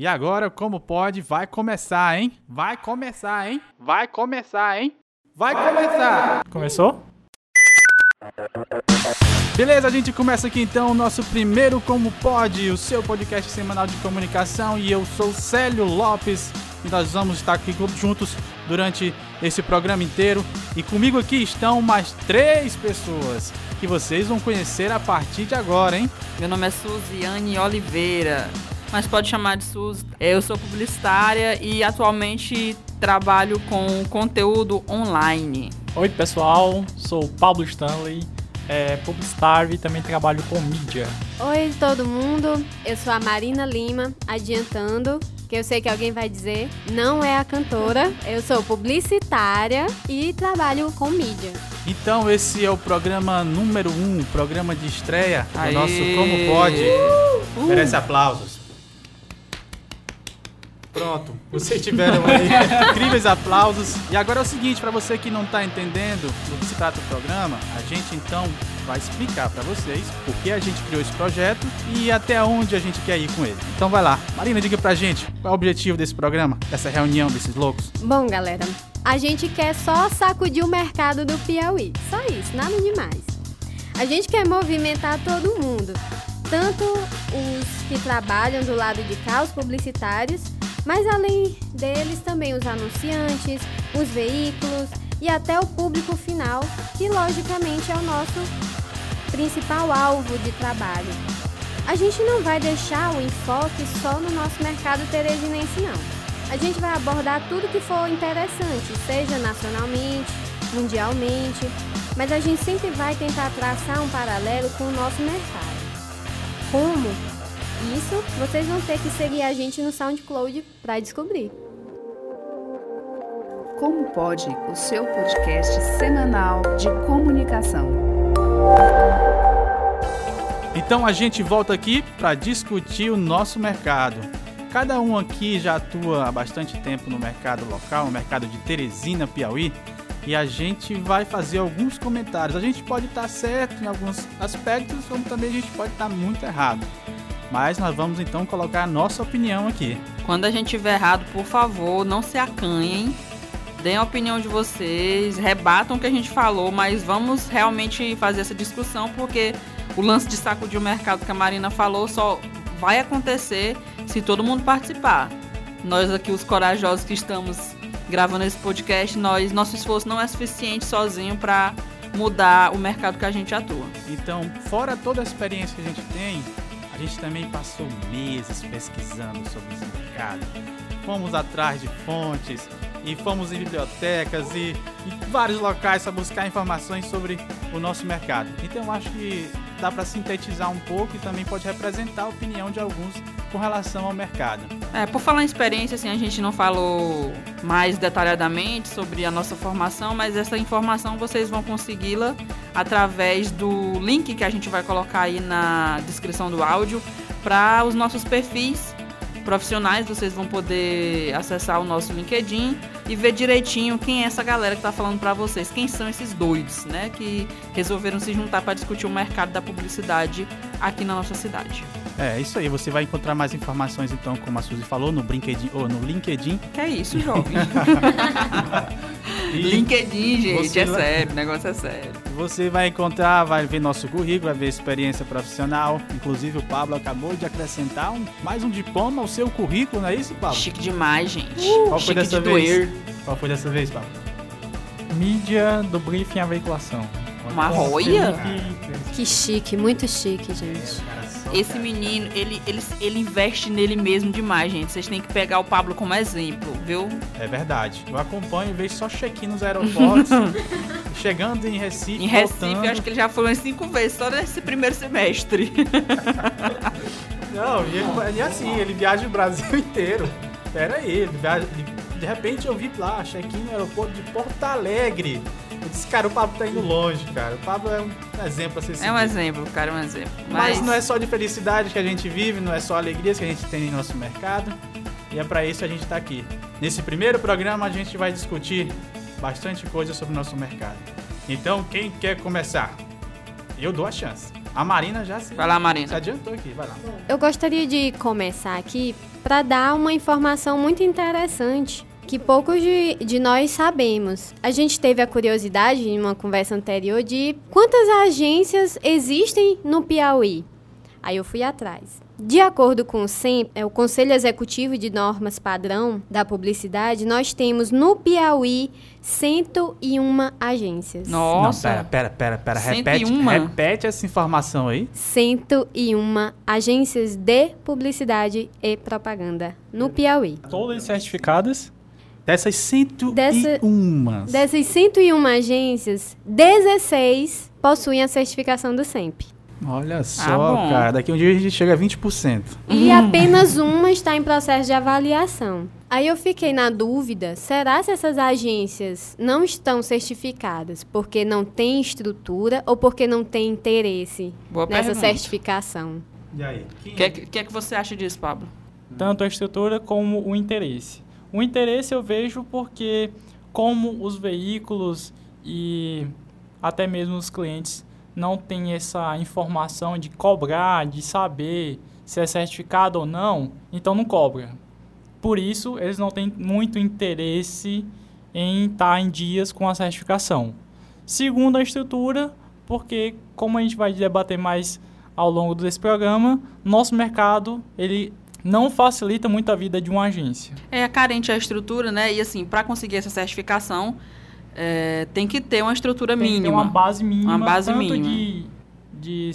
E agora, como pode, vai começar, hein? Vai começar, hein? Vai começar, hein? Vai começar! Começou? Beleza, a gente começa aqui então o nosso primeiro Como Pode, o seu podcast semanal de comunicação. E eu sou Célio Lopes e nós vamos estar aqui juntos durante esse programa inteiro. E comigo aqui estão mais três pessoas que vocês vão conhecer a partir de agora, hein? Meu nome é Suziane Oliveira mas pode chamar de SUS. Eu sou publicitária e atualmente trabalho com conteúdo online. Oi, pessoal, sou Paulo Stanley, é, publicitário e também trabalho com mídia. Oi, todo mundo, eu sou a Marina Lima, adiantando que eu sei que alguém vai dizer, não é a cantora. Eu sou publicitária e trabalho com mídia. Então esse é o programa número um, programa de estreia do nosso Como Pode. Uh, uh. Merece aplausos. Pronto, vocês tiveram aí incríveis aplausos. E agora é o seguinte, para você que não está entendendo do que se trata o programa, a gente então vai explicar para vocês por que a gente criou esse projeto e até onde a gente quer ir com ele. Então vai lá, Marina, diga pra gente qual é o objetivo desse programa, dessa reunião desses loucos. Bom, galera, a gente quer só sacudir o mercado do Piauí. Só isso, nada demais. A gente quer movimentar todo mundo, tanto os que trabalham do lado de cá, os publicitários, mas além deles também os anunciantes, os veículos e até o público final, que logicamente é o nosso principal alvo de trabalho. A gente não vai deixar o enfoque só no nosso mercado teresinense não. A gente vai abordar tudo que for interessante, seja nacionalmente, mundialmente, mas a gente sempre vai tentar traçar um paralelo com o nosso mercado. Como isso vocês vão ter que seguir a gente no SoundCloud para descobrir. Como pode o seu podcast semanal de comunicação? Então a gente volta aqui para discutir o nosso mercado. Cada um aqui já atua há bastante tempo no mercado local, no mercado de Teresina, Piauí, e a gente vai fazer alguns comentários. A gente pode estar certo em alguns aspectos, como também a gente pode estar muito errado. Mas nós vamos então colocar a nossa opinião aqui. Quando a gente tiver errado, por favor, não se acanhem. Deem a opinião de vocês, rebatam o que a gente falou, mas vamos realmente fazer essa discussão porque o lance de sacudir o mercado que a Marina falou só vai acontecer se todo mundo participar. Nós aqui, os corajosos que estamos gravando esse podcast, nós, nosso esforço não é suficiente sozinho para mudar o mercado que a gente atua. Então, fora toda a experiência que a gente tem, gente também passou meses pesquisando sobre esse mercado. Fomos atrás de fontes e fomos em bibliotecas e, e vários locais para buscar informações sobre o nosso mercado. Então acho que dá para sintetizar um pouco e também pode representar a opinião de alguns com relação ao mercado. É, por falar em experiência, assim, a gente não falou mais detalhadamente sobre a nossa formação, mas essa informação vocês vão consegui-la através do link que a gente vai colocar aí na descrição do áudio para os nossos perfis profissionais. Vocês vão poder acessar o nosso LinkedIn e ver direitinho quem é essa galera que está falando para vocês, quem são esses doidos, né, que resolveram se juntar para discutir o mercado da publicidade aqui na nossa cidade. É, isso aí. Você vai encontrar mais informações, então, como a Suzy falou, no LinkedIn. Ou no LinkedIn. Que é isso, jovem? LinkedIn, gente, é vai... sério, o negócio é sério. Você vai encontrar, vai ver nosso currículo, vai ver experiência profissional. Inclusive, o Pablo acabou de acrescentar um, mais um diploma ao seu currículo, não é isso, Pablo? Chique demais, gente. Uh, Qual foi dessa de vez? Doer. Qual foi dessa vez, Pablo? Mídia do briefing e veiculação. Uma roia? Que chique, muito chique, gente. Esse menino, ele, ele, ele investe nele mesmo demais, gente. Vocês têm que pegar o Pablo como exemplo, viu? É verdade. Eu acompanho e vejo só check-in nos aeroportos. chegando em Recife. Em Recife, voltando. eu acho que ele já foi umas cinco vezes, só nesse primeiro semestre. Não, e, ele, e assim, ele viaja o Brasil inteiro. Pera aí, ele viaja, de repente eu vi lá, check-in no aeroporto de Porto Alegre. Eu disse, cara, o Pablo tá indo longe, cara. O Pablo é um exemplo a ser seguido. É um exemplo, cara, é um exemplo. Mas... Mas não é só de felicidade que a gente vive, não é só alegrias que a gente tem em nosso mercado. E é para isso que a gente está aqui. Nesse primeiro programa a gente vai discutir bastante coisa sobre o nosso mercado. Então, quem quer começar? Eu dou a chance. A Marina já se, Vai lá, se Marina. adiantou aqui, vai lá. Eu gostaria de começar aqui para dar uma informação muito interessante que poucos de, de nós sabemos. A gente teve a curiosidade em uma conversa anterior de quantas agências existem no Piauí. Aí eu fui atrás. De acordo com o SEMP, é o Conselho Executivo de Normas Padrão da Publicidade, nós temos no Piauí 101 agências. Nossa. Não, pera, pera, pera, pera. Repete, 101? repete essa informação aí. 101 agências de publicidade e propaganda no Piauí. Todas certificadas. Dessas 101. Dessa- Dessas 101 agências, 16 possuem a certificação do SEMP. Olha só, Ah, cara. Daqui um dia a gente chega a 20%. E apenas uma está em processo de avaliação. Aí eu fiquei na dúvida, será se essas agências não estão certificadas porque não têm estrutura ou porque não têm interesse Boa nessa pergunta. certificação? E aí? O que, é que, que é que você acha disso, Pablo? tanto a estrutura como o interesse. O interesse eu vejo porque como os veículos e até mesmo os clientes não têm essa informação de cobrar, de saber se é certificado ou não, então não cobra. Por isso, eles não têm muito interesse em estar em dias com a certificação. Segundo a estrutura, porque como a gente vai debater mais ao longo desse programa, nosso mercado ele não facilita muito a vida de uma agência. É carente a estrutura, né? E assim, para conseguir essa certificação, é, tem que ter uma estrutura Tem que ter mínima. uma base mínima, Uma base tanto mínima. De, de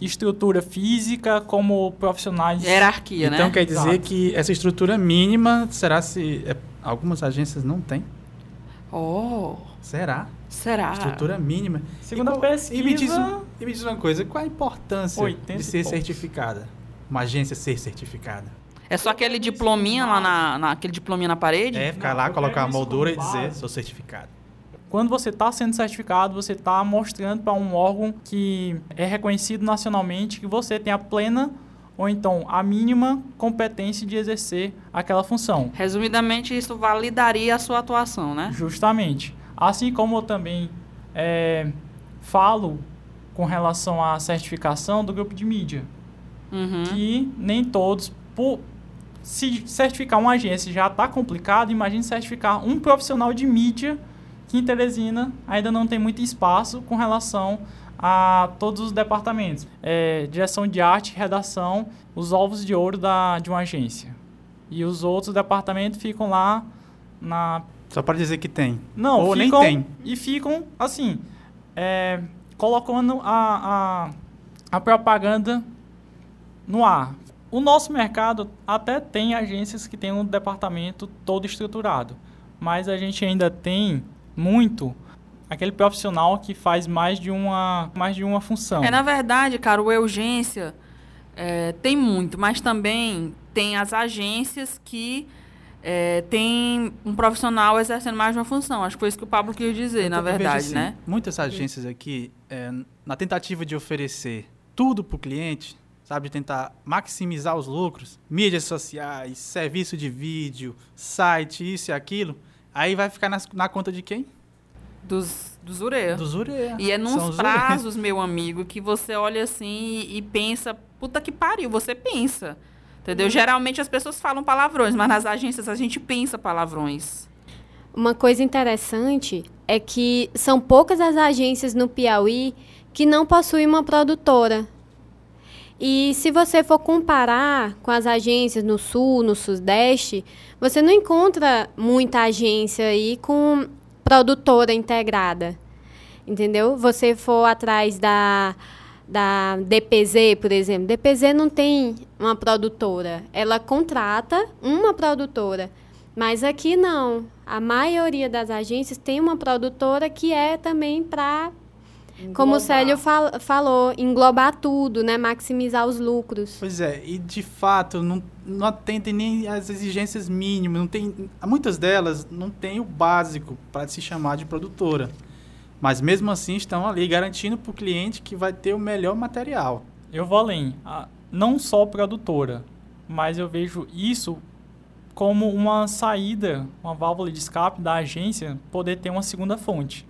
estrutura física como profissionais. Hierarquia, Então né? quer dizer Exato. que essa estrutura mínima, será se é, algumas agências não têm? Oh, Será? será? Estrutura mínima. Segundo a qual- pesquisa, E me, diz, e me diz uma coisa, qual a importância 80 de e ser poucos. certificada? Uma agência ser certificada? É só aquele diplominha lá na, na- aquele diplominha na parede? É ficar lá, colocar a moldura e dizer, sou certificado. quando você está sendo certificado, você está mostrando para um órgão que é reconhecido nacionalmente que você tem a plena ou então a mínima competência de exercer aquela função. Resumidamente, isso validaria a sua atuação, né? Justamente. Assim como eu também é, falo com relação à certificação do grupo de mídia, Uhum. que nem todos, por se certificar uma agência já está complicado, imagine certificar um profissional de mídia que em Teresina ainda não tem muito espaço com relação a todos os departamentos. É, direção de arte, redação, os ovos de ouro da, de uma agência. E os outros departamentos ficam lá na Só para dizer que tem. não, Ou nem ficam, tem. E ficam, assim, é, colocando a, a, a propaganda no ar. O nosso mercado até tem agências que têm um departamento todo estruturado, mas a gente ainda tem muito aquele profissional que faz mais de uma, mais de uma função. É, na verdade, cara, o Urgência é, tem muito, mas também tem as agências que é, tem um profissional exercendo mais de uma função. Acho que foi isso que o Pablo quis dizer, na Eu vejo verdade, assim, né? Muitas agências aqui, é, na tentativa de oferecer tudo para o cliente, sabe, de tentar maximizar os lucros, mídias sociais, serviço de vídeo, site, isso e aquilo, aí vai ficar nas- na conta de quem? Dos, dos ureia. Dos ureia. E é nos prazos, meu amigo, que você olha assim e, e pensa, puta que pariu, você pensa. Entendeu? Geralmente as pessoas falam palavrões, mas nas agências a gente pensa palavrões. Uma coisa interessante é que são poucas as agências no Piauí que não possuem uma produtora. E se você for comparar com as agências no Sul, no Sudeste, você não encontra muita agência aí com produtora integrada. Entendeu? Você for atrás da, da DPZ, por exemplo. DPZ não tem uma produtora. Ela contrata uma produtora. Mas aqui não. A maioria das agências tem uma produtora que é também para, como o Célio fal- falou, englobar tudo, né? Maximizar os lucros. Pois é, e de fato não, não atendem nem às exigências mínimas, não tem, muitas delas não têm o básico para se chamar de produtora. Mas mesmo assim estão ali garantindo para o cliente que vai ter o melhor material. Eu vou além. A- Não só produtora, mas eu vejo isso como uma saída, uma válvula de escape da agência poder ter uma segunda fonte.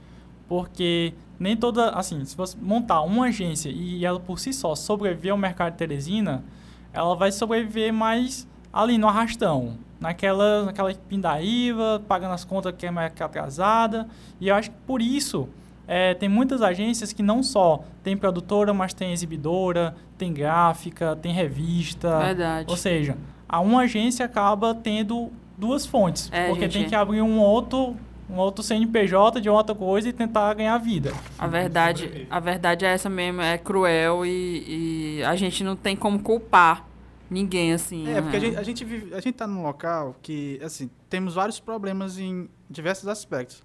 Porque nem toda, assim, se você montar uma agência e ela por si só sobreviver ao mercado de Teresina, ela vai sobreviver mais ali no arrastão, naquela, naquela pindaíba, pagando as contas que é mais atrasada. E eu acho que por isso é, tem muitas agências que não só tem produtora, mas tem exibidora, tem gráfica, tem revista. Verdade. Ou seja, a uma agência acaba tendo duas fontes, É, porque gente. tem que abrir um outro um outro CNPJ de outra coisa e tentar ganhar vida. A verdade, a verdade é essa mesmo, é cruel e, e a gente não tem como culpar ninguém assim. É, porque a né? gente, a gente vive, a gente tá num local que, assim, temos vários problemas em diversos aspectos.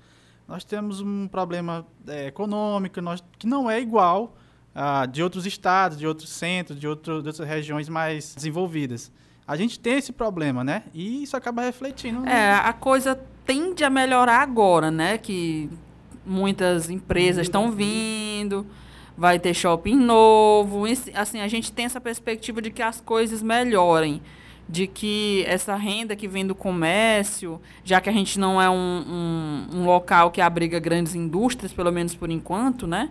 Nós temos um problema é, econômico, nós, que não é igual ah, de outros estados, de outros centros, de, outro, de outras regiões mais desenvolvidas. A gente tem esse problema, né? E isso acaba refletindo. É, a coisa tende a melhorar agora, né? Que muitas empresas estão vindo, vai ter shopping novo. Assim, a gente tem essa perspectiva de que as coisas melhorem. De que essa renda que vem do comércio, já que a gente não é um, um, um local que abriga grandes indústrias, pelo menos por enquanto, né?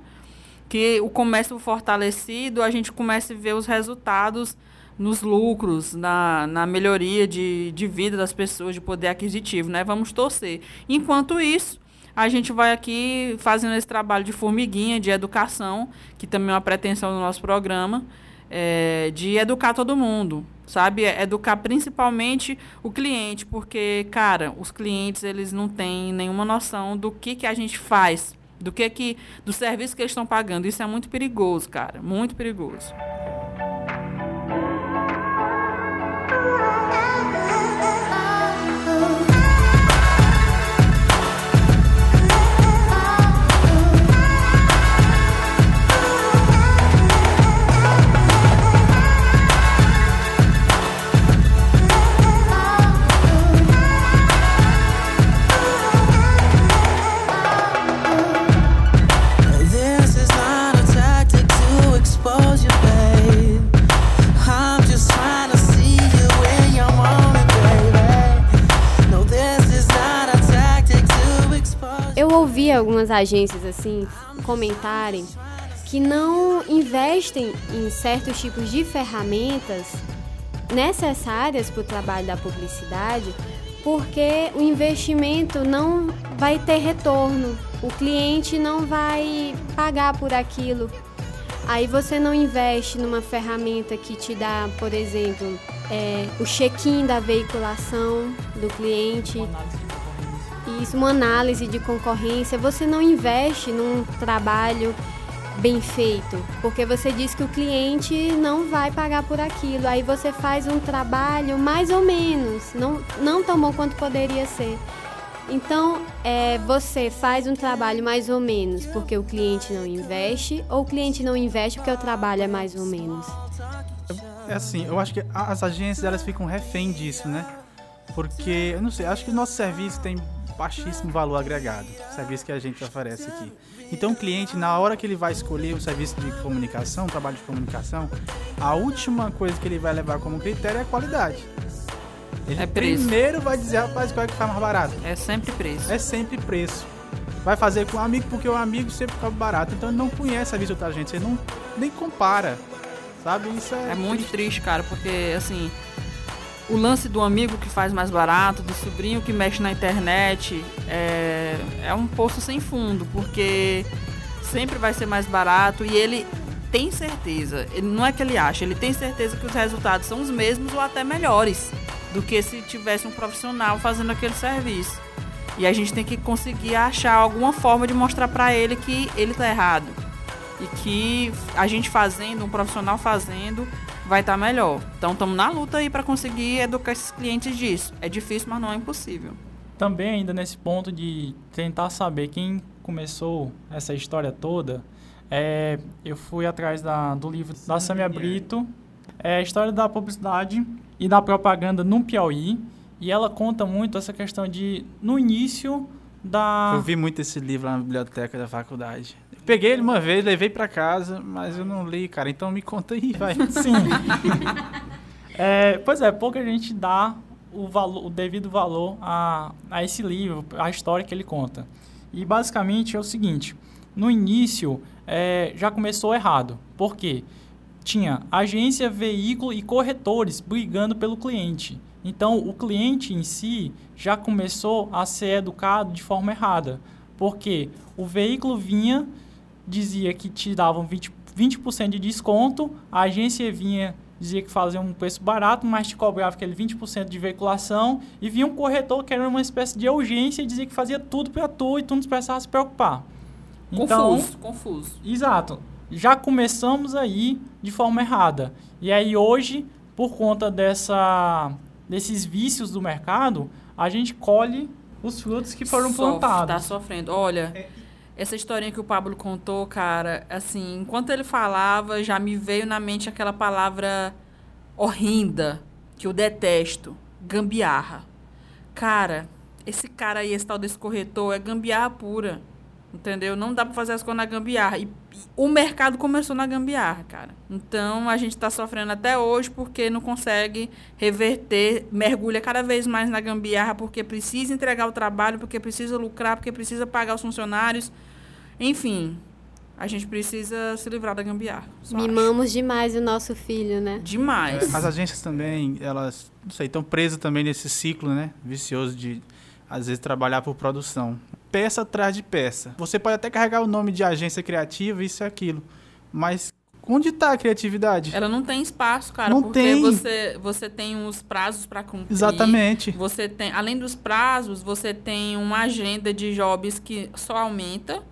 Que o comércio fortalecido, a gente comece a ver os resultados nos lucros, na, na melhoria de, de vida das pessoas, de poder aquisitivo, né? Vamos torcer. Enquanto isso, a gente vai aqui fazendo esse trabalho de formiguinha, de educação, que também é uma pretensão do nosso programa, é, de educar todo mundo, sabe? É Educar principalmente o cliente, porque, cara, os clientes, eles não têm nenhuma noção do que, que a gente faz, do que que, do serviço que eles estão pagando. Isso é muito perigoso, cara, muito perigoso. Algumas agências assim comentarem que não investem em certos tipos de ferramentas necessárias para o trabalho da publicidade, porque o investimento não vai ter retorno, o cliente não vai pagar por aquilo. Aí você não investe numa ferramenta que te dá, por exemplo, é, o check-in da veiculação do cliente, isso, uma análise de concorrência, você não investe num trabalho bem feito, porque você diz que o cliente não vai pagar por aquilo. Aí você faz um trabalho mais ou menos, não, não tão bom quanto poderia ser. Então, é, você faz um trabalho mais ou menos porque o cliente não investe, ou o cliente não investe porque o trabalho é mais ou menos. É assim, eu acho que as agências elas ficam refém disso, né? Porque, eu não sei, acho que o nosso serviço tem baixíssimo valor agregado, o serviço que a gente oferece aqui. Então o cliente, na hora que ele vai escolher o serviço de comunicação, o trabalho de comunicação, a última coisa que ele vai levar como critério é a qualidade. Ele É preço. primeiro vai dizer, rapaz, qual é que faz mais barato? É sempre preço. É sempre preço. Vai fazer com o amigo porque o amigo sempre cobra barato. Então ele não conhece a visão da gente, ele não nem compara. Sabe? Isso é, É muito triste, cara, porque assim, o lance do amigo que faz mais barato, do sobrinho que mexe na internet, é, é um poço sem fundo, porque sempre vai ser mais barato e ele tem certeza, ele, não é que ele acha, ele tem certeza que os resultados são os mesmos ou até melhores do que se tivesse um profissional fazendo aquele serviço. E a gente tem que conseguir achar alguma forma de mostrar pra ele que ele tá errado e que a gente fazendo, um profissional fazendo, vai estar melhor. Então estamos na luta aí para conseguir educar esses clientes disso. É difícil, mas não é impossível. Também ainda nesse ponto de tentar saber quem começou essa história toda, é, eu fui atrás da, do livro da Samia Brito, é a história da publicidade e da propaganda no Piauí, e ela conta muito essa questão de, no início da... Eu vi muito esse livro lá na biblioteca da faculdade. Peguei ele uma vez, levei pra casa, mas eu não li, cara. Então me conta aí, vai. Sim. É, pois é, pouca gente dá o, valor, o devido valor a, a esse livro, a história que ele conta. E basicamente é o seguinte: no início é, já começou errado. Por quê? Tinha agência, veículo e corretores brigando pelo cliente. Então, o cliente em si já começou a ser educado de forma errada. Porque o veículo vinha, dizia que te davam 20%, 20 de desconto, a agência vinha, dizia que fazia um preço barato, mas te cobrava aquele 20% de veiculação, e vinha um corretor que era uma espécie de urgência e dizia que fazia tudo para tu e tu não precisava se preocupar. Então, Confuso, confuso. Exato. Já começamos aí de forma errada. E aí hoje, por conta dessa, desses vícios do mercado, a gente colhe os frutos que foram Sofre, plantados. Tá sofrendo. Olha, essa historinha que o Pablo contou, cara, assim, enquanto ele falava, já me veio na mente aquela palavra horrenda que eu detesto, gambiarra. Cara, esse cara aí, esse tal desse corretor, é gambiarra pura. Entendeu? Não dá pra fazer as coisas na gambiarra. E, e o mercado começou na gambiarra, cara. Então a gente tá sofrendo até hoje porque não consegue reverter, mergulha cada vez mais na gambiarra porque precisa entregar o trabalho, porque precisa lucrar, porque precisa pagar os funcionários. Enfim, a gente precisa se livrar da gambiarra. só acho. Mimamos demais o nosso filho, né? Demais. As agências também, elas, não sei, estão presas também nesse ciclo, né? Vicioso de, às vezes, trabalhar por produção. Peça atrás de peça. Você pode até carregar o nome de agência criativa, isso e aquilo. Mas onde está a criatividade? Ela não tem espaço, cara, Não porque tem. você você tem uns prazos para cumprir. Exatamente. Você tem, além dos prazos, você tem uma agenda de jobs que só aumenta,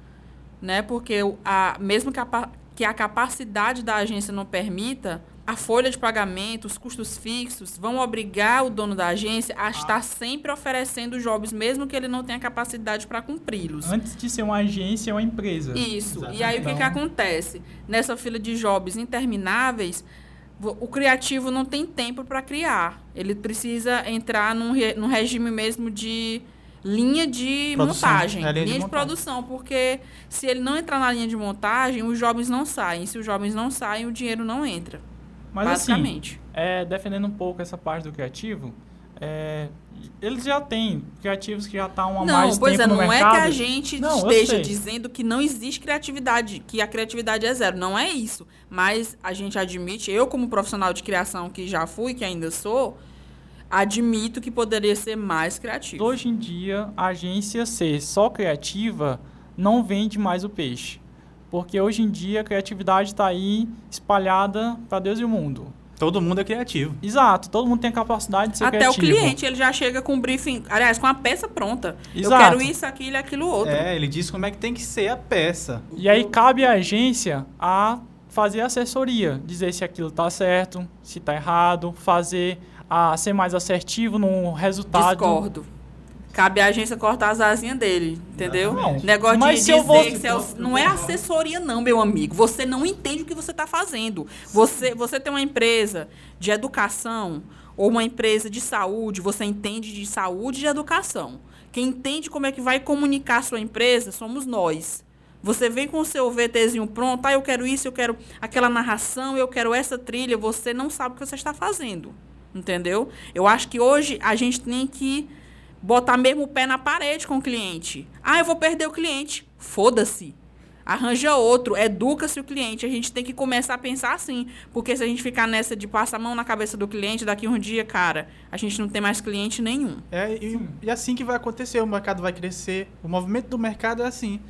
né? Porque a, mesmo que a, que a capacidade da agência não permita, a folha de pagamento, os custos fixos vão obrigar o dono da agência a estar sempre oferecendo jobs, mesmo que ele não tenha capacidade para cumpri-los. Antes de ser uma agência, é uma empresa. Isso. E aí o que, que Então- acontece? Nessa fila de jobs intermináveis, o criativo não tem tempo para criar. Ele precisa entrar num, num regime mesmo de linha de Produção. montagem. É, linha linha de de, produção, porque se ele não entrar na linha de montagem, os jobs não saem. Se os jobs não saem, o dinheiro não entra. Mas assim, basicamente. é, defendendo um pouco essa parte do criativo, é, eles já têm criativos que já estão há não, mais pois tempo é, no não é mercado. que a gente Não, esteja dizendo que não existe criatividade, que a criatividade é zero. Não é isso. Mas a gente admite, eu como profissional de criação que já fui, que ainda sou, admito que poderia ser mais criativo. Hoje em dia, a agência ser só criativa não vende mais o peixe. Porque hoje em dia a criatividade está aí espalhada para Deus e o mundo. Todo mundo é criativo. Exato, todo mundo tem a capacidade de ser Até criativo. o cliente, ele já chega com um briefing, aliás, com a peça pronta. Eu Exato. quero isso, aquilo e aquilo outro. É, ele diz como é que tem que ser a peça. E aí cabe à agência a fazer assessoria, dizer se aquilo está certo, se está errado, fazer a ser mais assertivo no resultado. Discordo. Cabe a agência cortar as asinhas dele, entendeu? Não, Negócio mas de se eu dizer vou- que é não é assessoria não, meu amigo. Você não entende o que você está fazendo. Você, você tem uma empresa de educação ou uma empresa de saúde, você entende de saúde e de educação. Quem entende como é que vai comunicar a sua empresa somos nós. Você vem com o seu VTzinho pronto, ah, eu quero isso, eu quero aquela narração, eu quero essa trilha, você não sabe o que você está fazendo. Entendeu? Eu acho que hoje a gente tem que botar mesmo o pé na parede com o cliente. Ah, eu vou perder o cliente. Foda-se. Arranja outro, educa-se o cliente. A gente tem que começar a pensar assim. Porque se a gente ficar nessa de passar a mão na cabeça do cliente, daqui um dia, cara, a gente não tem mais cliente nenhum. É, e, e assim que vai acontecer, o mercado vai crescer. O movimento do mercado é assim.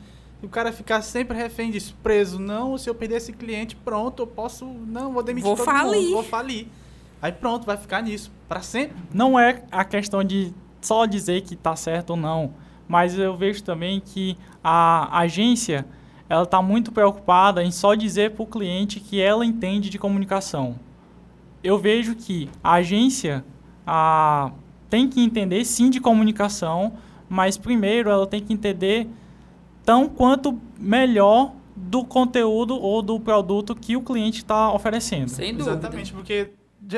O cara ficar sempre refém disso, preso, não, se eu perder esse cliente, pronto, eu posso, não, vou demitir Vou todo falir. mundo, vou falir. Aí pronto, vai ficar nisso, pra sempre. Não é a questão de só dizer que está certo ou não, mas eu vejo também que a agência ela está muito preocupada em só dizer para o cliente que ela entende de comunicação. Eu vejo que a agência a, tem que entender sim de comunicação, mas primeiro ela tem que entender tão quanto melhor do conteúdo ou do produto que o cliente está oferecendo. Sem dúvida. Exatamente, porque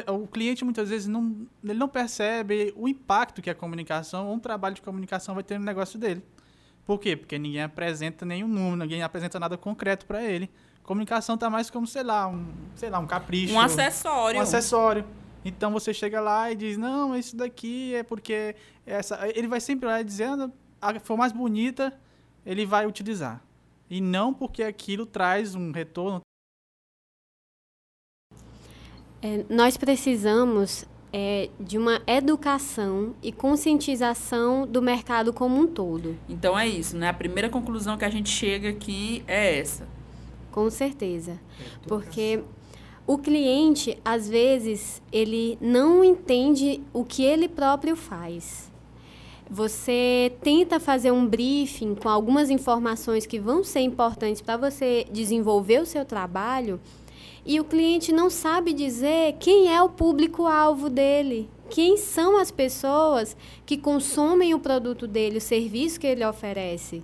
o cliente muitas vezes não, ele não percebe o impacto que a comunicação, um trabalho de comunicação vai ter no negócio dele. Por quê? Porque ninguém apresenta nenhum número, ninguém apresenta nada concreto para ele. Comunicação tá mais como, sei lá, um, sei lá, um capricho. Um acessório. um acessório. Então você chega lá e diz, não, isso daqui é porque essa. Ele vai sempre lá dizendo, a for mais bonita, ele vai utilizar. E não porque aquilo traz um retorno. É, nós precisamos é, de uma educação e conscientização do mercado como um todo. Então é isso, né? A primeira conclusão que a gente chega aqui é essa. Com certeza. Porque o cliente, às vezes, ele não entende o que ele próprio faz. Você tenta fazer um briefing com algumas informações que vão ser importantes para você desenvolver o seu trabalho e o cliente não sabe dizer quem é o público-alvo dele, quem são as pessoas que consomem o produto dele, o serviço que ele oferece.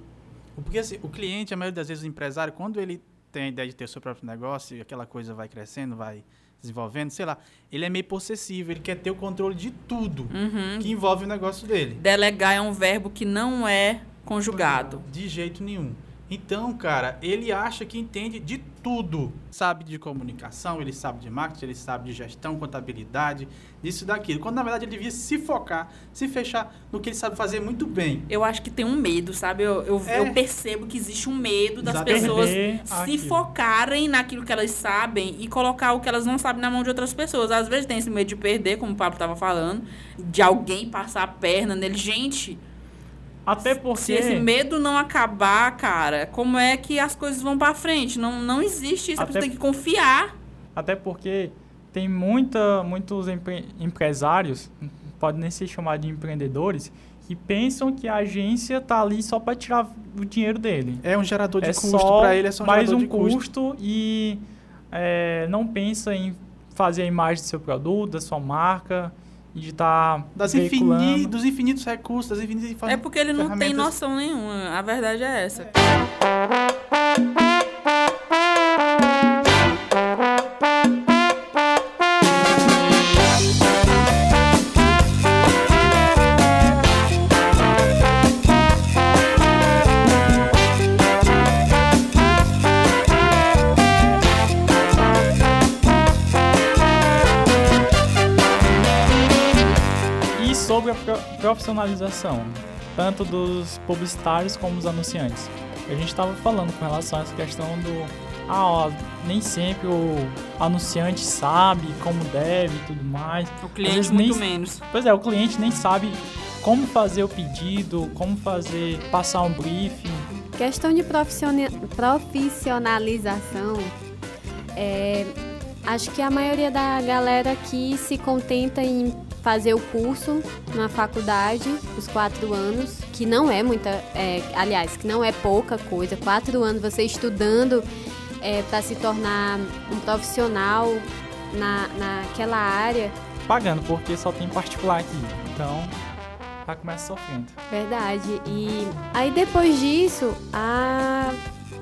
Porque assim, o cliente, a maioria das vezes, o empresário, quando ele tem a ideia de ter o seu próprio negócio e aquela coisa vai crescendo, vai desenvolvendo, sei lá, ele é meio possessivo, ele quer ter o controle de tudo Uhum. que envolve o negócio dele. Delegar é um verbo que não é conjugado. De jeito nenhum. Então, cara, ele acha que entende de tudo. Sabe de comunicação, ele sabe de marketing, ele sabe de gestão, contabilidade, disso e daquilo. Quando na verdade ele devia se focar, se fechar no que ele sabe fazer muito bem. Eu acho que tem um medo, sabe? Eu, eu, É. eu percebo que existe um medo das Exatamente. pessoas se aquilo. focarem naquilo que elas sabem e colocar o que elas não sabem na mão de outras pessoas. Às vezes tem esse medo de perder, como o Pablo estava falando, de alguém passar a perna nele. Gente, Até se porque. esse medo não acabar, cara, como é que as coisas vão pra frente? Não, não existe isso. A Até- pessoa tem que confiar. Até porque tem muita, muitos empre- empresários, pode nem ser chamado de empreendedores, que pensam que a agência tá ali só para tirar o dinheiro dele. É um gerador de é custo para ele, é só um mais gerador um de custo. custo e é, não pensa em fazer a imagem do seu produto, da sua marca de estar Das infini, dos infinitos recursos, das infinitas É porque ele não tem noção nenhuma. A verdade é essa. E profissionalização, tanto dos publicitários como dos anunciantes. A gente estava falando com relação a essa questão do. Ah, ó, nem sempre o anunciante sabe como deve e tudo mais. O cliente muito nem- menos. Pois é, o cliente nem sabe como fazer o pedido, como fazer, passar um briefing. Questão de profissionalização, é, acho que a maioria da galera aqui se contenta em fazer o curso na faculdade, os quatro anos, que não é muita, é, aliás, que não é pouca coisa. Quatro anos você estudando para se tornar um profissional na, naquela área, Pagando, porque só tem particular aqui. Então, já começa sofrendo. Verdade. E aí depois disso, a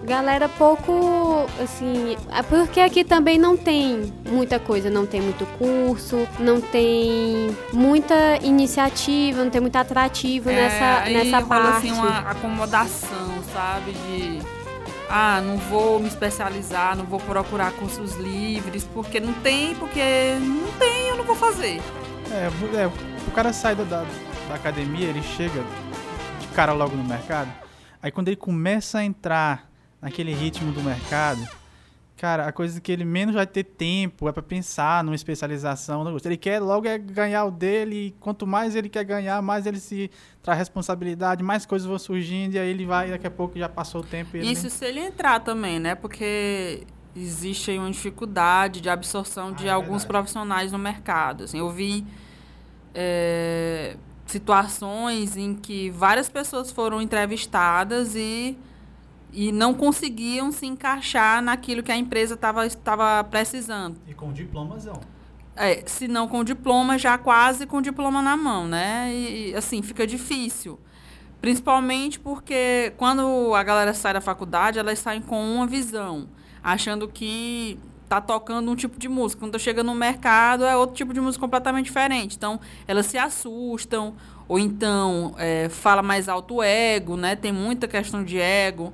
galera pouco, assim, é porque aqui também não tem muita coisa, não tem muito curso, não tem muita iniciativa, não tem muito atrativo nessa, É, aí nessa rola, parte. assim uma acomodação, sabe? De ah, não vou me especializar, não vou procurar cursos livres, porque não tem, porque não tem, eu não vou fazer. É, é, o cara sai da, da, da academia, ele chega de cara logo no mercado. Aí quando ele começa a entrar naquele ritmo do mercado, cara, a coisa que ele menos vai ter tempo é pra pensar numa especialização. Ele quer logo é ganhar o dele, e quanto mais ele quer ganhar, mais ele se traz responsabilidade, mais coisas vão surgindo, e aí ele vai, daqui a pouco já passou o tempo e ele Isso se ele entrar também, né? Porque existe aí uma dificuldade de absorção de Ah, é alguns verdade. profissionais no mercado. Assim, eu vi é, situações em que várias pessoas foram entrevistadas e, e não conseguiam se encaixar naquilo que a empresa estava precisando. E com diplomazão. É, se não com diploma, já quase com diploma na mão, né? E, assim, fica difícil. Principalmente porque quando a galera sai da faculdade, elas saem com uma visão, achando que tá tocando um tipo de música. Quando chega no mercado, é outro tipo de música completamente diferente. Então, elas se assustam, ou então é, fala mais alto o ego, né? Tem muita questão de ego.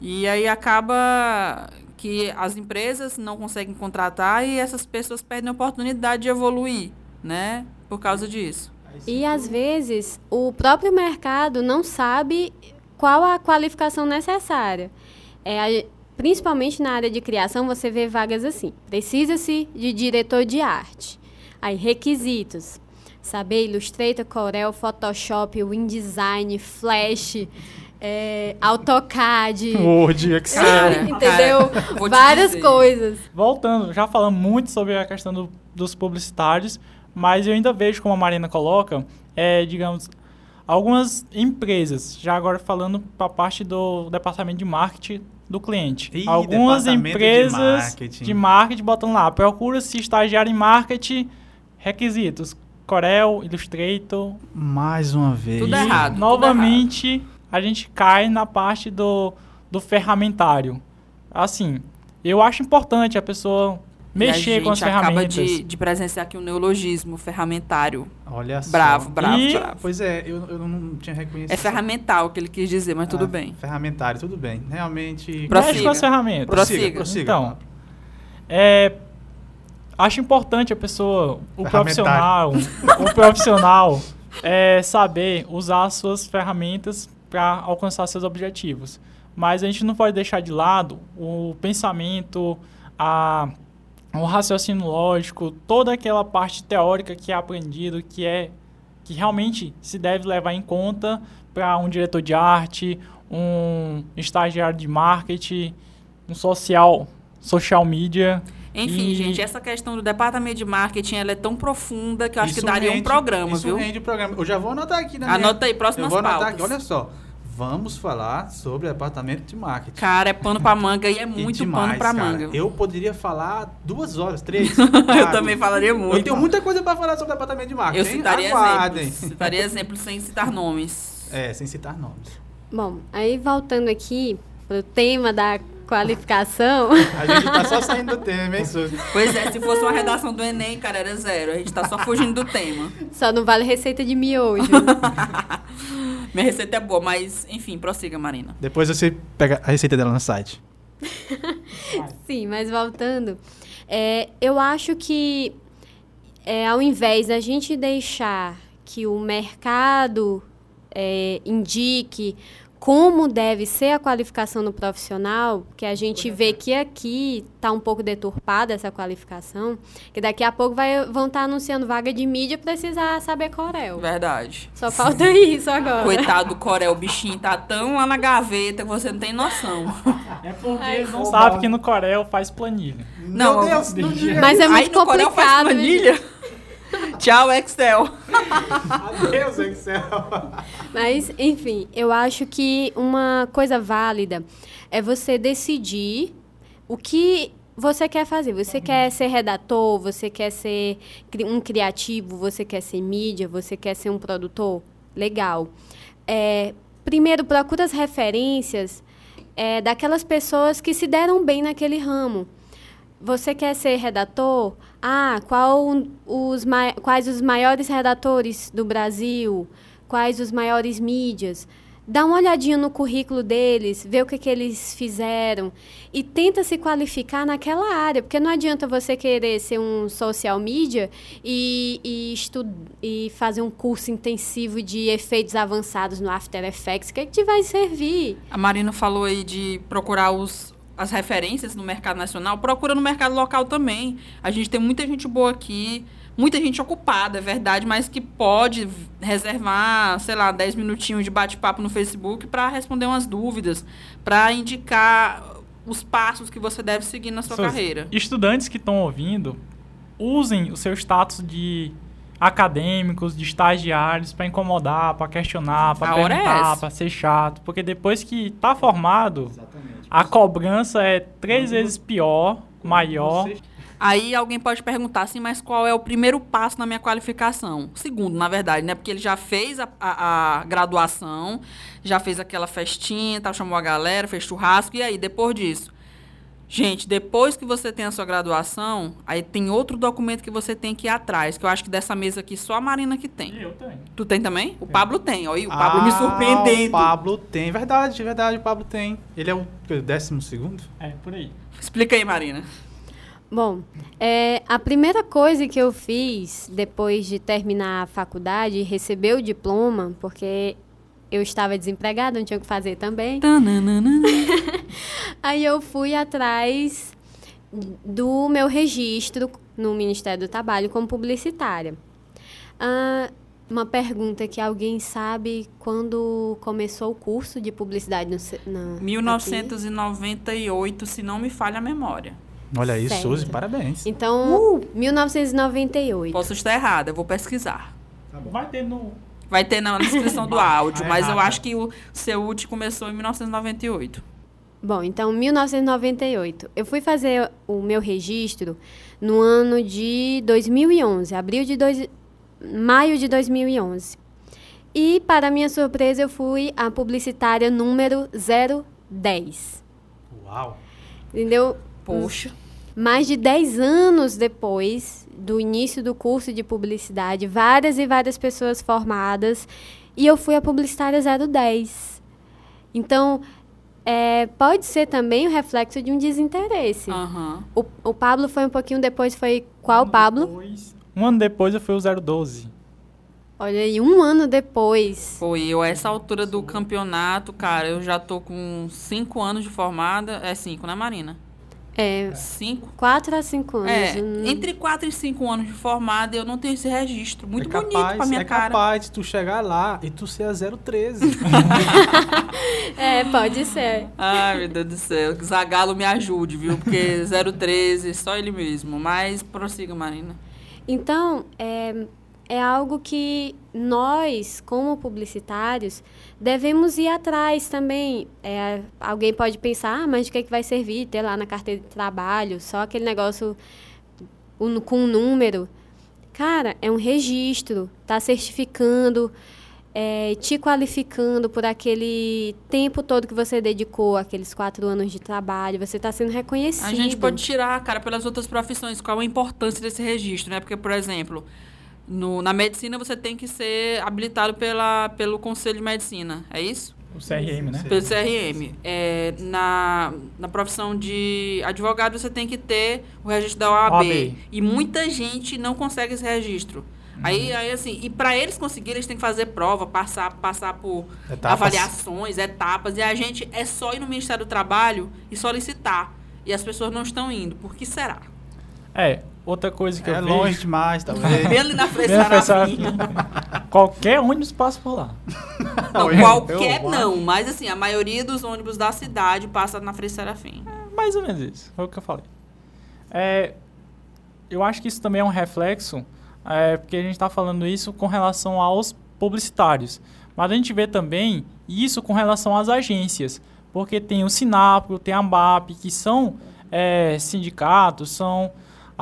E aí acaba que as empresas não conseguem contratar e essas pessoas perdem a oportunidade de evoluir, né? Por causa disso. E às vezes o próprio mercado não sabe qual a qualificação necessária. é, principalmente na área de criação, você vê vagas assim. Precisa-se de diretor de arte. Aí, requisitos. Saber Illustrator, Corel, Photoshop, InDesign, Flash, é, AutoCAD. Word, Excel. Entendeu? cara, Várias dizer. coisas. Voltando, já falamos muito sobre a questão do- dos publicitários, mas eu ainda vejo, como a Marina coloca, é, digamos, algumas empresas, já agora falando para a parte do departamento de marketing do cliente. Ih, algumas departamento de empresas marketing. de marketing botam lá, procura-se estagiário em marketing, requisitos, Corel, Illustrator, Mais uma vez. Tudo e, errado, tudo novamente, a gente cai na parte do, do ferramentário. Assim, eu acho importante a pessoa mexer a com as gente acaba ferramentas. de, de presenciar aqui um neologismo ferramentário. Olha só. Bravo, bravo, E- bravo. Pois é, eu, eu não tinha reconhecido. É ferramental que ele quis dizer, mas tudo Ah, bem. Ferramentário, tudo bem. Realmente. Prossiga. Mexe com as ferramentas. Prossiga. prossiga. Então, é, acho importante a pessoa, o profissional, o profissional é, saber usar as suas ferramentas para alcançar seus objetivos. Mas a gente não pode deixar de lado o pensamento, a, o raciocínio lógico, toda aquela parte teórica que é aprendido, que é que realmente se deve levar em conta para um diretor de arte, um estagiário de marketing, um social, social media. Enfim, E- gente, essa questão do departamento de marketing ela é tão profunda que eu acho Isso que daria um rende- programa, isso viu? rende programa. Eu já vou anotar aqui na minha- Anota aí, Eu próximas vou anotar pautas. aqui. Olha só. Vamos falar sobre departamento de marketing. Cara, é pano pra manga e é E muito demais, pano pra cara. manga. Eu poderia falar duas horas, três. Eu também falaria muito. Eu tenho muita coisa pra falar sobre departamento de marketing. Eu citaria Aguardem. exemplos. Citaria exemplos sem citar nomes. É, sem citar nomes. Bom, aí voltando aqui pro tema da qualificação, A gente tá só saindo do tema, hein, Suzy? Pois é, se fosse uma redação do Enem, cara, era zero. A gente tá só fugindo do tema. só não vale receita de miojo. Minha receita é boa, mas enfim, prossiga, Marina. Depois você pega a receita dela no site. Sim, mas voltando, é, eu acho que é, ao invés da gente deixar que o mercado é, indique como deve ser a qualificação do profissional, que a gente vê que aqui está um pouco deturpada essa qualificação, que daqui a pouco vai, vão estar anunciando vaga de mídia precisar saber Corel. Verdade. Só falta isso agora. Coitado do Corel, o bichinho tá tão lá na gaveta que você não tem noção. É porque Ai, eles não oba. sabem que no Corel faz planilha. Não, Meu Deus, não diga Mas é Aí muito no Corel faz complicado. planilha. Tchau, Excel. Adeus, Excel. Mas, enfim, eu acho que uma coisa válida é você decidir o que você quer fazer. Você quer ser redator, você quer ser um criativo, você quer ser mídia, você quer ser um produtor? Legal. É, primeiro, procura as referências é, daquelas pessoas que se deram bem naquele ramo. Você quer ser redator? Ah, qual os, quais os maiores redatores do Brasil? Quais os maiores mídias? Dá uma olhadinha no currículo deles, vê o que, que eles fizeram e tenta se qualificar naquela área, porque não adianta você querer ser um social media e, e, e fazer um curso intensivo de efeitos avançados no After Effects, que, que te vai servir? A Marina falou aí de procurar os, as referências no mercado nacional. Procura no mercado local também. A gente tem muita gente boa aqui, muita gente ocupada, é verdade, mas que pode reservar, sei lá, 10 minutinhos de bate-papo no Facebook para responder umas dúvidas, para indicar os passos que você deve seguir na sua Suzy, carreira. Estudantes que estão ouvindo, usem o seu status de acadêmicos, de estagiários para incomodar, para questionar, para é perguntar, essa. para ser chato, porque depois que está formado, a cobrança é três vezes pior, maior. Aí alguém pode perguntar assim, mas qual é o primeiro passo na minha qualificação? Segundo, na verdade, né? Porque ele já fez a, a- a graduação, já fez aquela festinha, tal, chamou a galera, fez churrasco, e aí, depois disso? Gente, depois que você tem a sua graduação, aí tem outro documento que você tem que ir atrás, que eu acho que dessa mesa aqui só a Marina que tem. Eu tenho. Tu tem também? O Pablo tem, ó, e o Pablo me Ah, surpreendendo. O Pablo tem, verdade, verdade, o Pablo tem. Ele é o o décimo segundo? É, por aí. Explica aí, Marina. Bom, é, a primeira coisa que eu fiz depois de terminar a faculdade e receber o diploma, porque eu estava desempregada, não tinha o que fazer também. Aí eu fui atrás do meu registro no Ministério do Trabalho como publicitária. Ah, uma pergunta que alguém sabe quando começou o curso de publicidade no, na, aqui? 1998, se não me falha a memória. Olha aí, Certo. Suzy, parabéns. Então, 1998. Posso estar errada, eu vou pesquisar. Vai ter no. Vai ter na descrição do áudio, mas eu acho que o seu UT começou em 1998. Bom, então 1998. Eu fui fazer o meu registro no ano de 2011, abril de dois, maio de 2011. E para minha surpresa, eu fui a publicitária número 010. Uau. Entendeu? Poxa. Mais de 10 anos depois do início do curso de publicidade, várias e várias pessoas formadas, e eu fui a publicitária 010. Então, é, pode ser também o reflexo de um desinteresse. Aham. O, o Pablo foi um pouquinho depois, foi qual Pablo? Depois- um ano depois eu fui o 012. Olha aí, um ano depois. Foi, eu, a essa altura do campeonato, cara, eu já tô com 5 anos de formada. É 5, né, Marina? É, 5? 4 a 5 anos. É, Hum, entre 4 e 5 anos de formada, eu não tenho esse registro. Muito é bonito capaz, pra minha é cara. capaz de tu chegar lá e tu ser a 013. é, pode ser. Ai, meu Deus do céu. Que Zagalo me ajude, viu? Porque 013, só ele mesmo. Mas prossiga, Marina. Então, é, é algo que nós, como publicitários, devemos ir atrás também. É, alguém pode pensar, ah, mas de que, é que vai servir ter lá na carteira de trabalho, só aquele negócio com um número. Cara, é um registro, está certificando, é, te qualificando por aquele tempo todo que você dedicou, aqueles quatro anos de trabalho, você está sendo reconhecido. A gente pode tirar, cara, pelas outras profissões. Qual a importância desse registro, né? Porque, por exemplo, no- na medicina você tem que ser habilitado pela, pelo Conselho de Medicina. É isso? O CRM, né? Pelo CRM. É, na, na profissão de advogado, você tem que ter o registro da OAB. OAB. E muita gente não consegue esse registro. Aí, aí, assim, e para eles conseguirem, eles têm que fazer prova, passar, passar por Etapas. avaliações, etapas. E a gente é só ir no Ministério do Trabalho e solicitar. E as pessoas não estão indo. Por que será? É, outra coisa que é eu longe vejo. demais, talvez. Bem ali na frente da. Qualquer ônibus passa por lá. Não, qualquer eu- não, mas assim, a maioria dos ônibus da cidade passa na Frei Serafim. Mais ou menos isso. Foi o que eu falei. É, eu acho que isso também é um reflexo, é, porque a gente está falando isso com relação aos publicitários. Mas a gente vê também isso com relação às agências. Porque tem o Sinapro, tem a AMBAP, que são é, sindicatos, são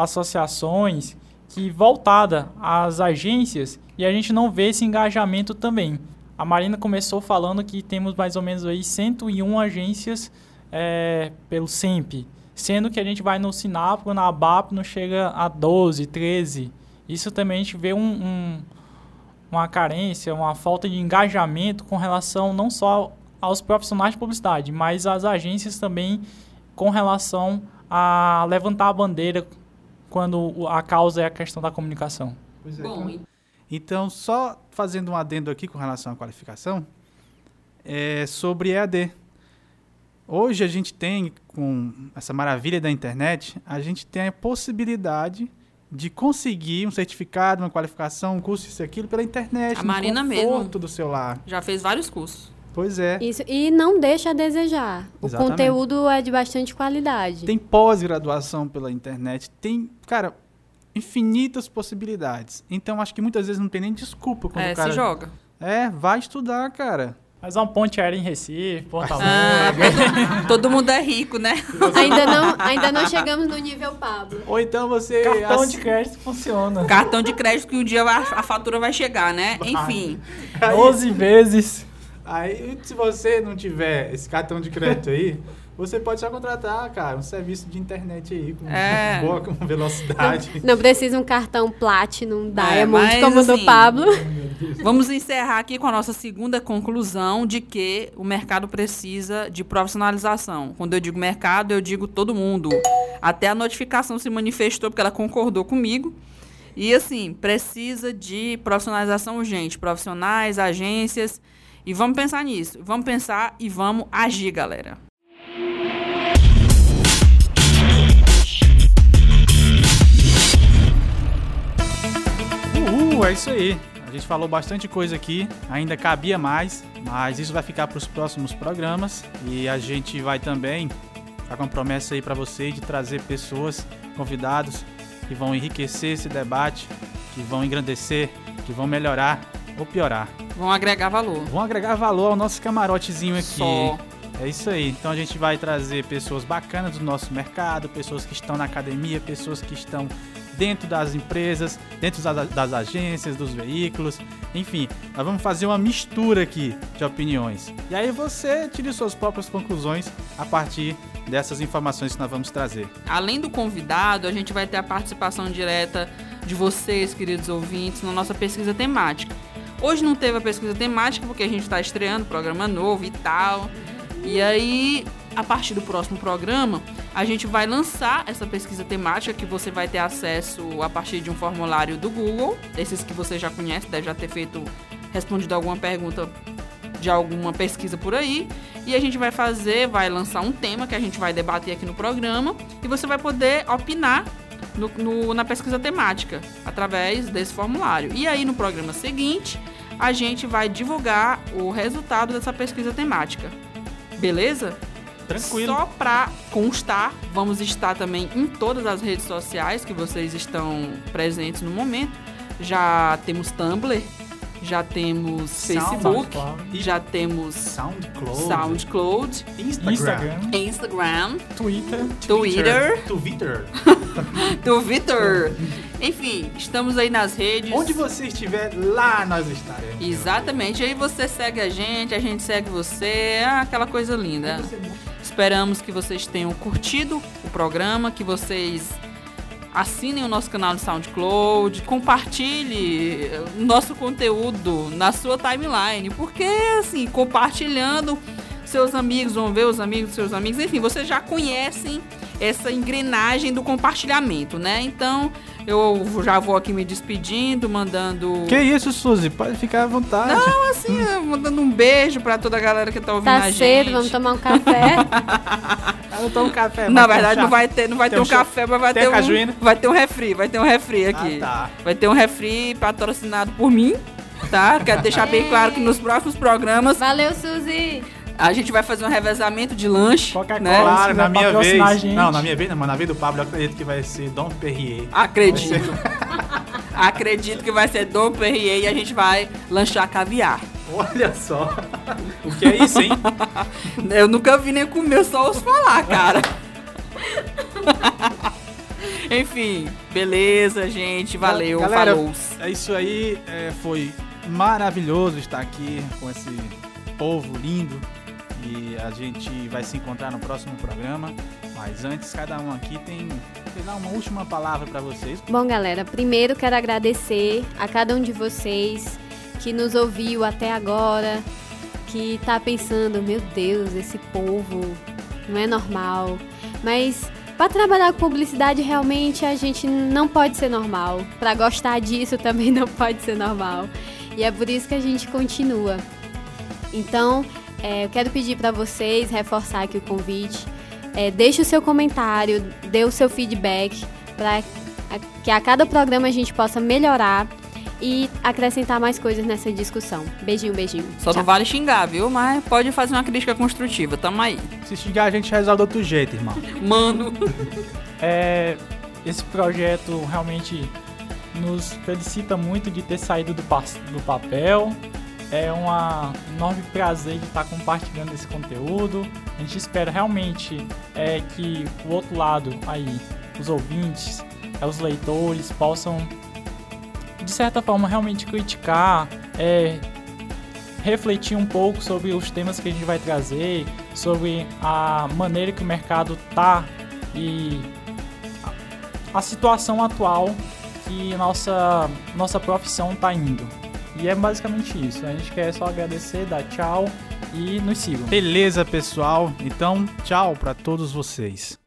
associações que voltada às agências e a gente não vê esse engajamento também. A Marina começou falando que temos mais ou menos aí 101 agências é, pelo SEMP, sendo que a gente vai no Sinapro, na ABAP, não chega a 12, 13. Isso também a gente vê um, um- uma carência, uma falta de engajamento com relação não só aos profissionais de publicidade, mas às agências também com relação a levantar a bandeira quando a causa é a questão da comunicação. Pois é. Bom, e- Então, só fazendo um adendo aqui com relação à qualificação, é sobre EAD. Hoje a gente tem, com essa maravilha da internet, a gente tem a possibilidade de conseguir um certificado, uma qualificação, um curso, isso e aquilo, pela internet, A no Marina conforto mesmo. do celular. já fez vários cursos. Pois é. Isso, e não deixa a desejar. O Exatamente. conteúdo é de bastante qualidade. Tem pós-graduação pela internet, tem, cara, infinitas possibilidades. Então, acho que muitas vezes não tem nem desculpa quando É, o cara... se joga. É, vai estudar, cara. Mas uma ponte aérea em Recife, Porto Ah, Alegre. todo mundo é rico, né? ainda, não, ainda não chegamos no nível Pablo. Ou então você... Cartão ass- de crédito funciona. Cartão de crédito que um dia a, a fatura vai chegar, né? Enfim. Aí- 12 vezes. Aí, se você não tiver esse cartão de crédito aí, você pode só contratar, cara, um serviço de internet aí com É. boa com velocidade. Não precisa um cartão Platinum Diamond mas, como o do assim, Pablo. Vamos encerrar aqui com a nossa segunda conclusão de que o mercado precisa de profissionalização. Quando eu digo mercado, eu digo todo mundo. Até a notificação se manifestou porque ela concordou comigo. E assim, precisa de profissionalização urgente, profissionais, agências E vamos pensar nisso. Vamos pensar e vamos agir, galera. Uhul, é isso aí. A gente falou bastante coisa aqui, ainda cabia mais, mas isso vai ficar para os próximos programas e a gente vai também ficar com a promessa aí para vocês de trazer pessoas, convidados que vão enriquecer esse debate, que vão engrandecer, que vão melhorar ou piorar. Vão agregar valor. Vão agregar valor ao nosso camarotezinho aqui. Só. É isso aí. Então a gente vai trazer pessoas bacanas do nosso mercado, pessoas que estão na academia, pessoas que estão dentro das empresas, dentro das, das agências, dos veículos. Enfim, nós vamos fazer uma mistura aqui de opiniões. E aí você tire suas próprias conclusões a partir dessas informações que nós vamos trazer. Além do convidado, a gente vai ter a participação direta de vocês, queridos ouvintes, na nossa pesquisa temática. Hoje não teve a pesquisa temática porque a gente está estreando programa novo e tal. E aí, a partir do próximo programa, a gente vai lançar essa pesquisa temática que você vai ter acesso a partir de um formulário do Google, esses que você já conhece, deve já ter feito respondido alguma pergunta de alguma pesquisa por aí. E a gente vai fazer, vai lançar um tema que a gente vai debater aqui no programa e você vai poder opinar no, no, na pesquisa temática através desse formulário. E aí no programa seguinte, a gente vai divulgar o resultado dessa pesquisa temática. Beleza? Tranquilo. Só pra constar, vamos estar também em todas as redes sociais que vocês estão presentes no momento. Já temos Tumblr, já temos Facebook, SoundCloud, já temos SoundCloud, SoundCloud, Instagram, Instagram, Instagram, Twitter, Twitter, Twitter. Twitter. Enfim, estamos aí nas redes. Onde você estiver, lá nós estaremos. Exatamente. Aí você segue a gente, a gente segue você, ah, aquela coisa linda. Esperamos que vocês tenham curtido o programa, que vocês assinem o nosso canal de SoundCloud, compartilhe o nosso conteúdo na sua timeline, porque assim, compartilhando, seus amigos vão ver os amigos dos seus amigos, enfim, vocês já conhecem essa engrenagem do compartilhamento, né? Então, eu já vou aqui me despedindo, mandando Que isso, Suzy? Pode ficar à vontade. Não, assim, eu mandando um beijo pra toda a galera que tá ouvindo a Tá gente. cedo, vamos tomar um café. Eu não tomo café. Na mas tem verdade, chá. não vai ter, não vai Tem ter um um café, mas vai tem ter cajuína? um, vai ter um refri, vai ter um refri aqui. Ah, tá. Vai ter um refri patrocinado por mim, tá? Quero deixar bem claro que nos próximos programas Valeu, Suzy! a gente vai fazer um revezamento de lanche, Coca-Cola. né? Claro, na minha vez. Não, na minha vez não, mas na vez do Pablo eu acredito que vai ser Dom Perrier. Acredito. Acredito que vai ser Dom Perrier e a gente vai lanchar caviar. Olha só. O que é isso, hein? Eu nunca vi nem comer, só os falar, cara. Enfim, beleza, gente. Valeu, Galera, falou. É isso aí. é, foi maravilhoso estar aqui com esse povo lindo. E a gente vai se encontrar no próximo programa. Mas antes, cada um aqui tem, sei lá, uma última palavra para vocês. Bom, galera, primeiro quero agradecer a cada um de vocês que nos ouviu até agora, que tá pensando, meu Deus, esse povo não é normal. Mas para trabalhar com publicidade realmente a gente não pode ser normal. Para gostar disso também não pode ser normal. E é por isso que a gente continua. Então, é, eu quero pedir para vocês reforçar aqui o convite. É, deixe o seu comentário, dê o seu feedback para que a cada programa a gente possa melhorar e acrescentar mais coisas nessa discussão. Beijinho, beijinho. Só Tchau. não vale xingar, viu? Mas pode fazer uma crítica construtiva. Tamo aí. Se xingar, a gente resolve de outro jeito, irmão. Mano. É, esse projeto realmente nos felicita muito de ter saído do, pa- do papel. É um enorme prazer de estar compartilhando esse conteúdo. A gente espera realmente é, que o outro lado aí, os ouvintes, é, os leitores, possam de certa forma realmente criticar, é, refletir um pouco sobre os temas que a gente vai trazer, sobre a maneira que o mercado tá e a situação atual que nossa nossa profissão tá indo. E é basicamente isso. A gente quer só agradecer, dar tchau e nos sigam. Beleza, pessoal. Então, tchau para todos vocês.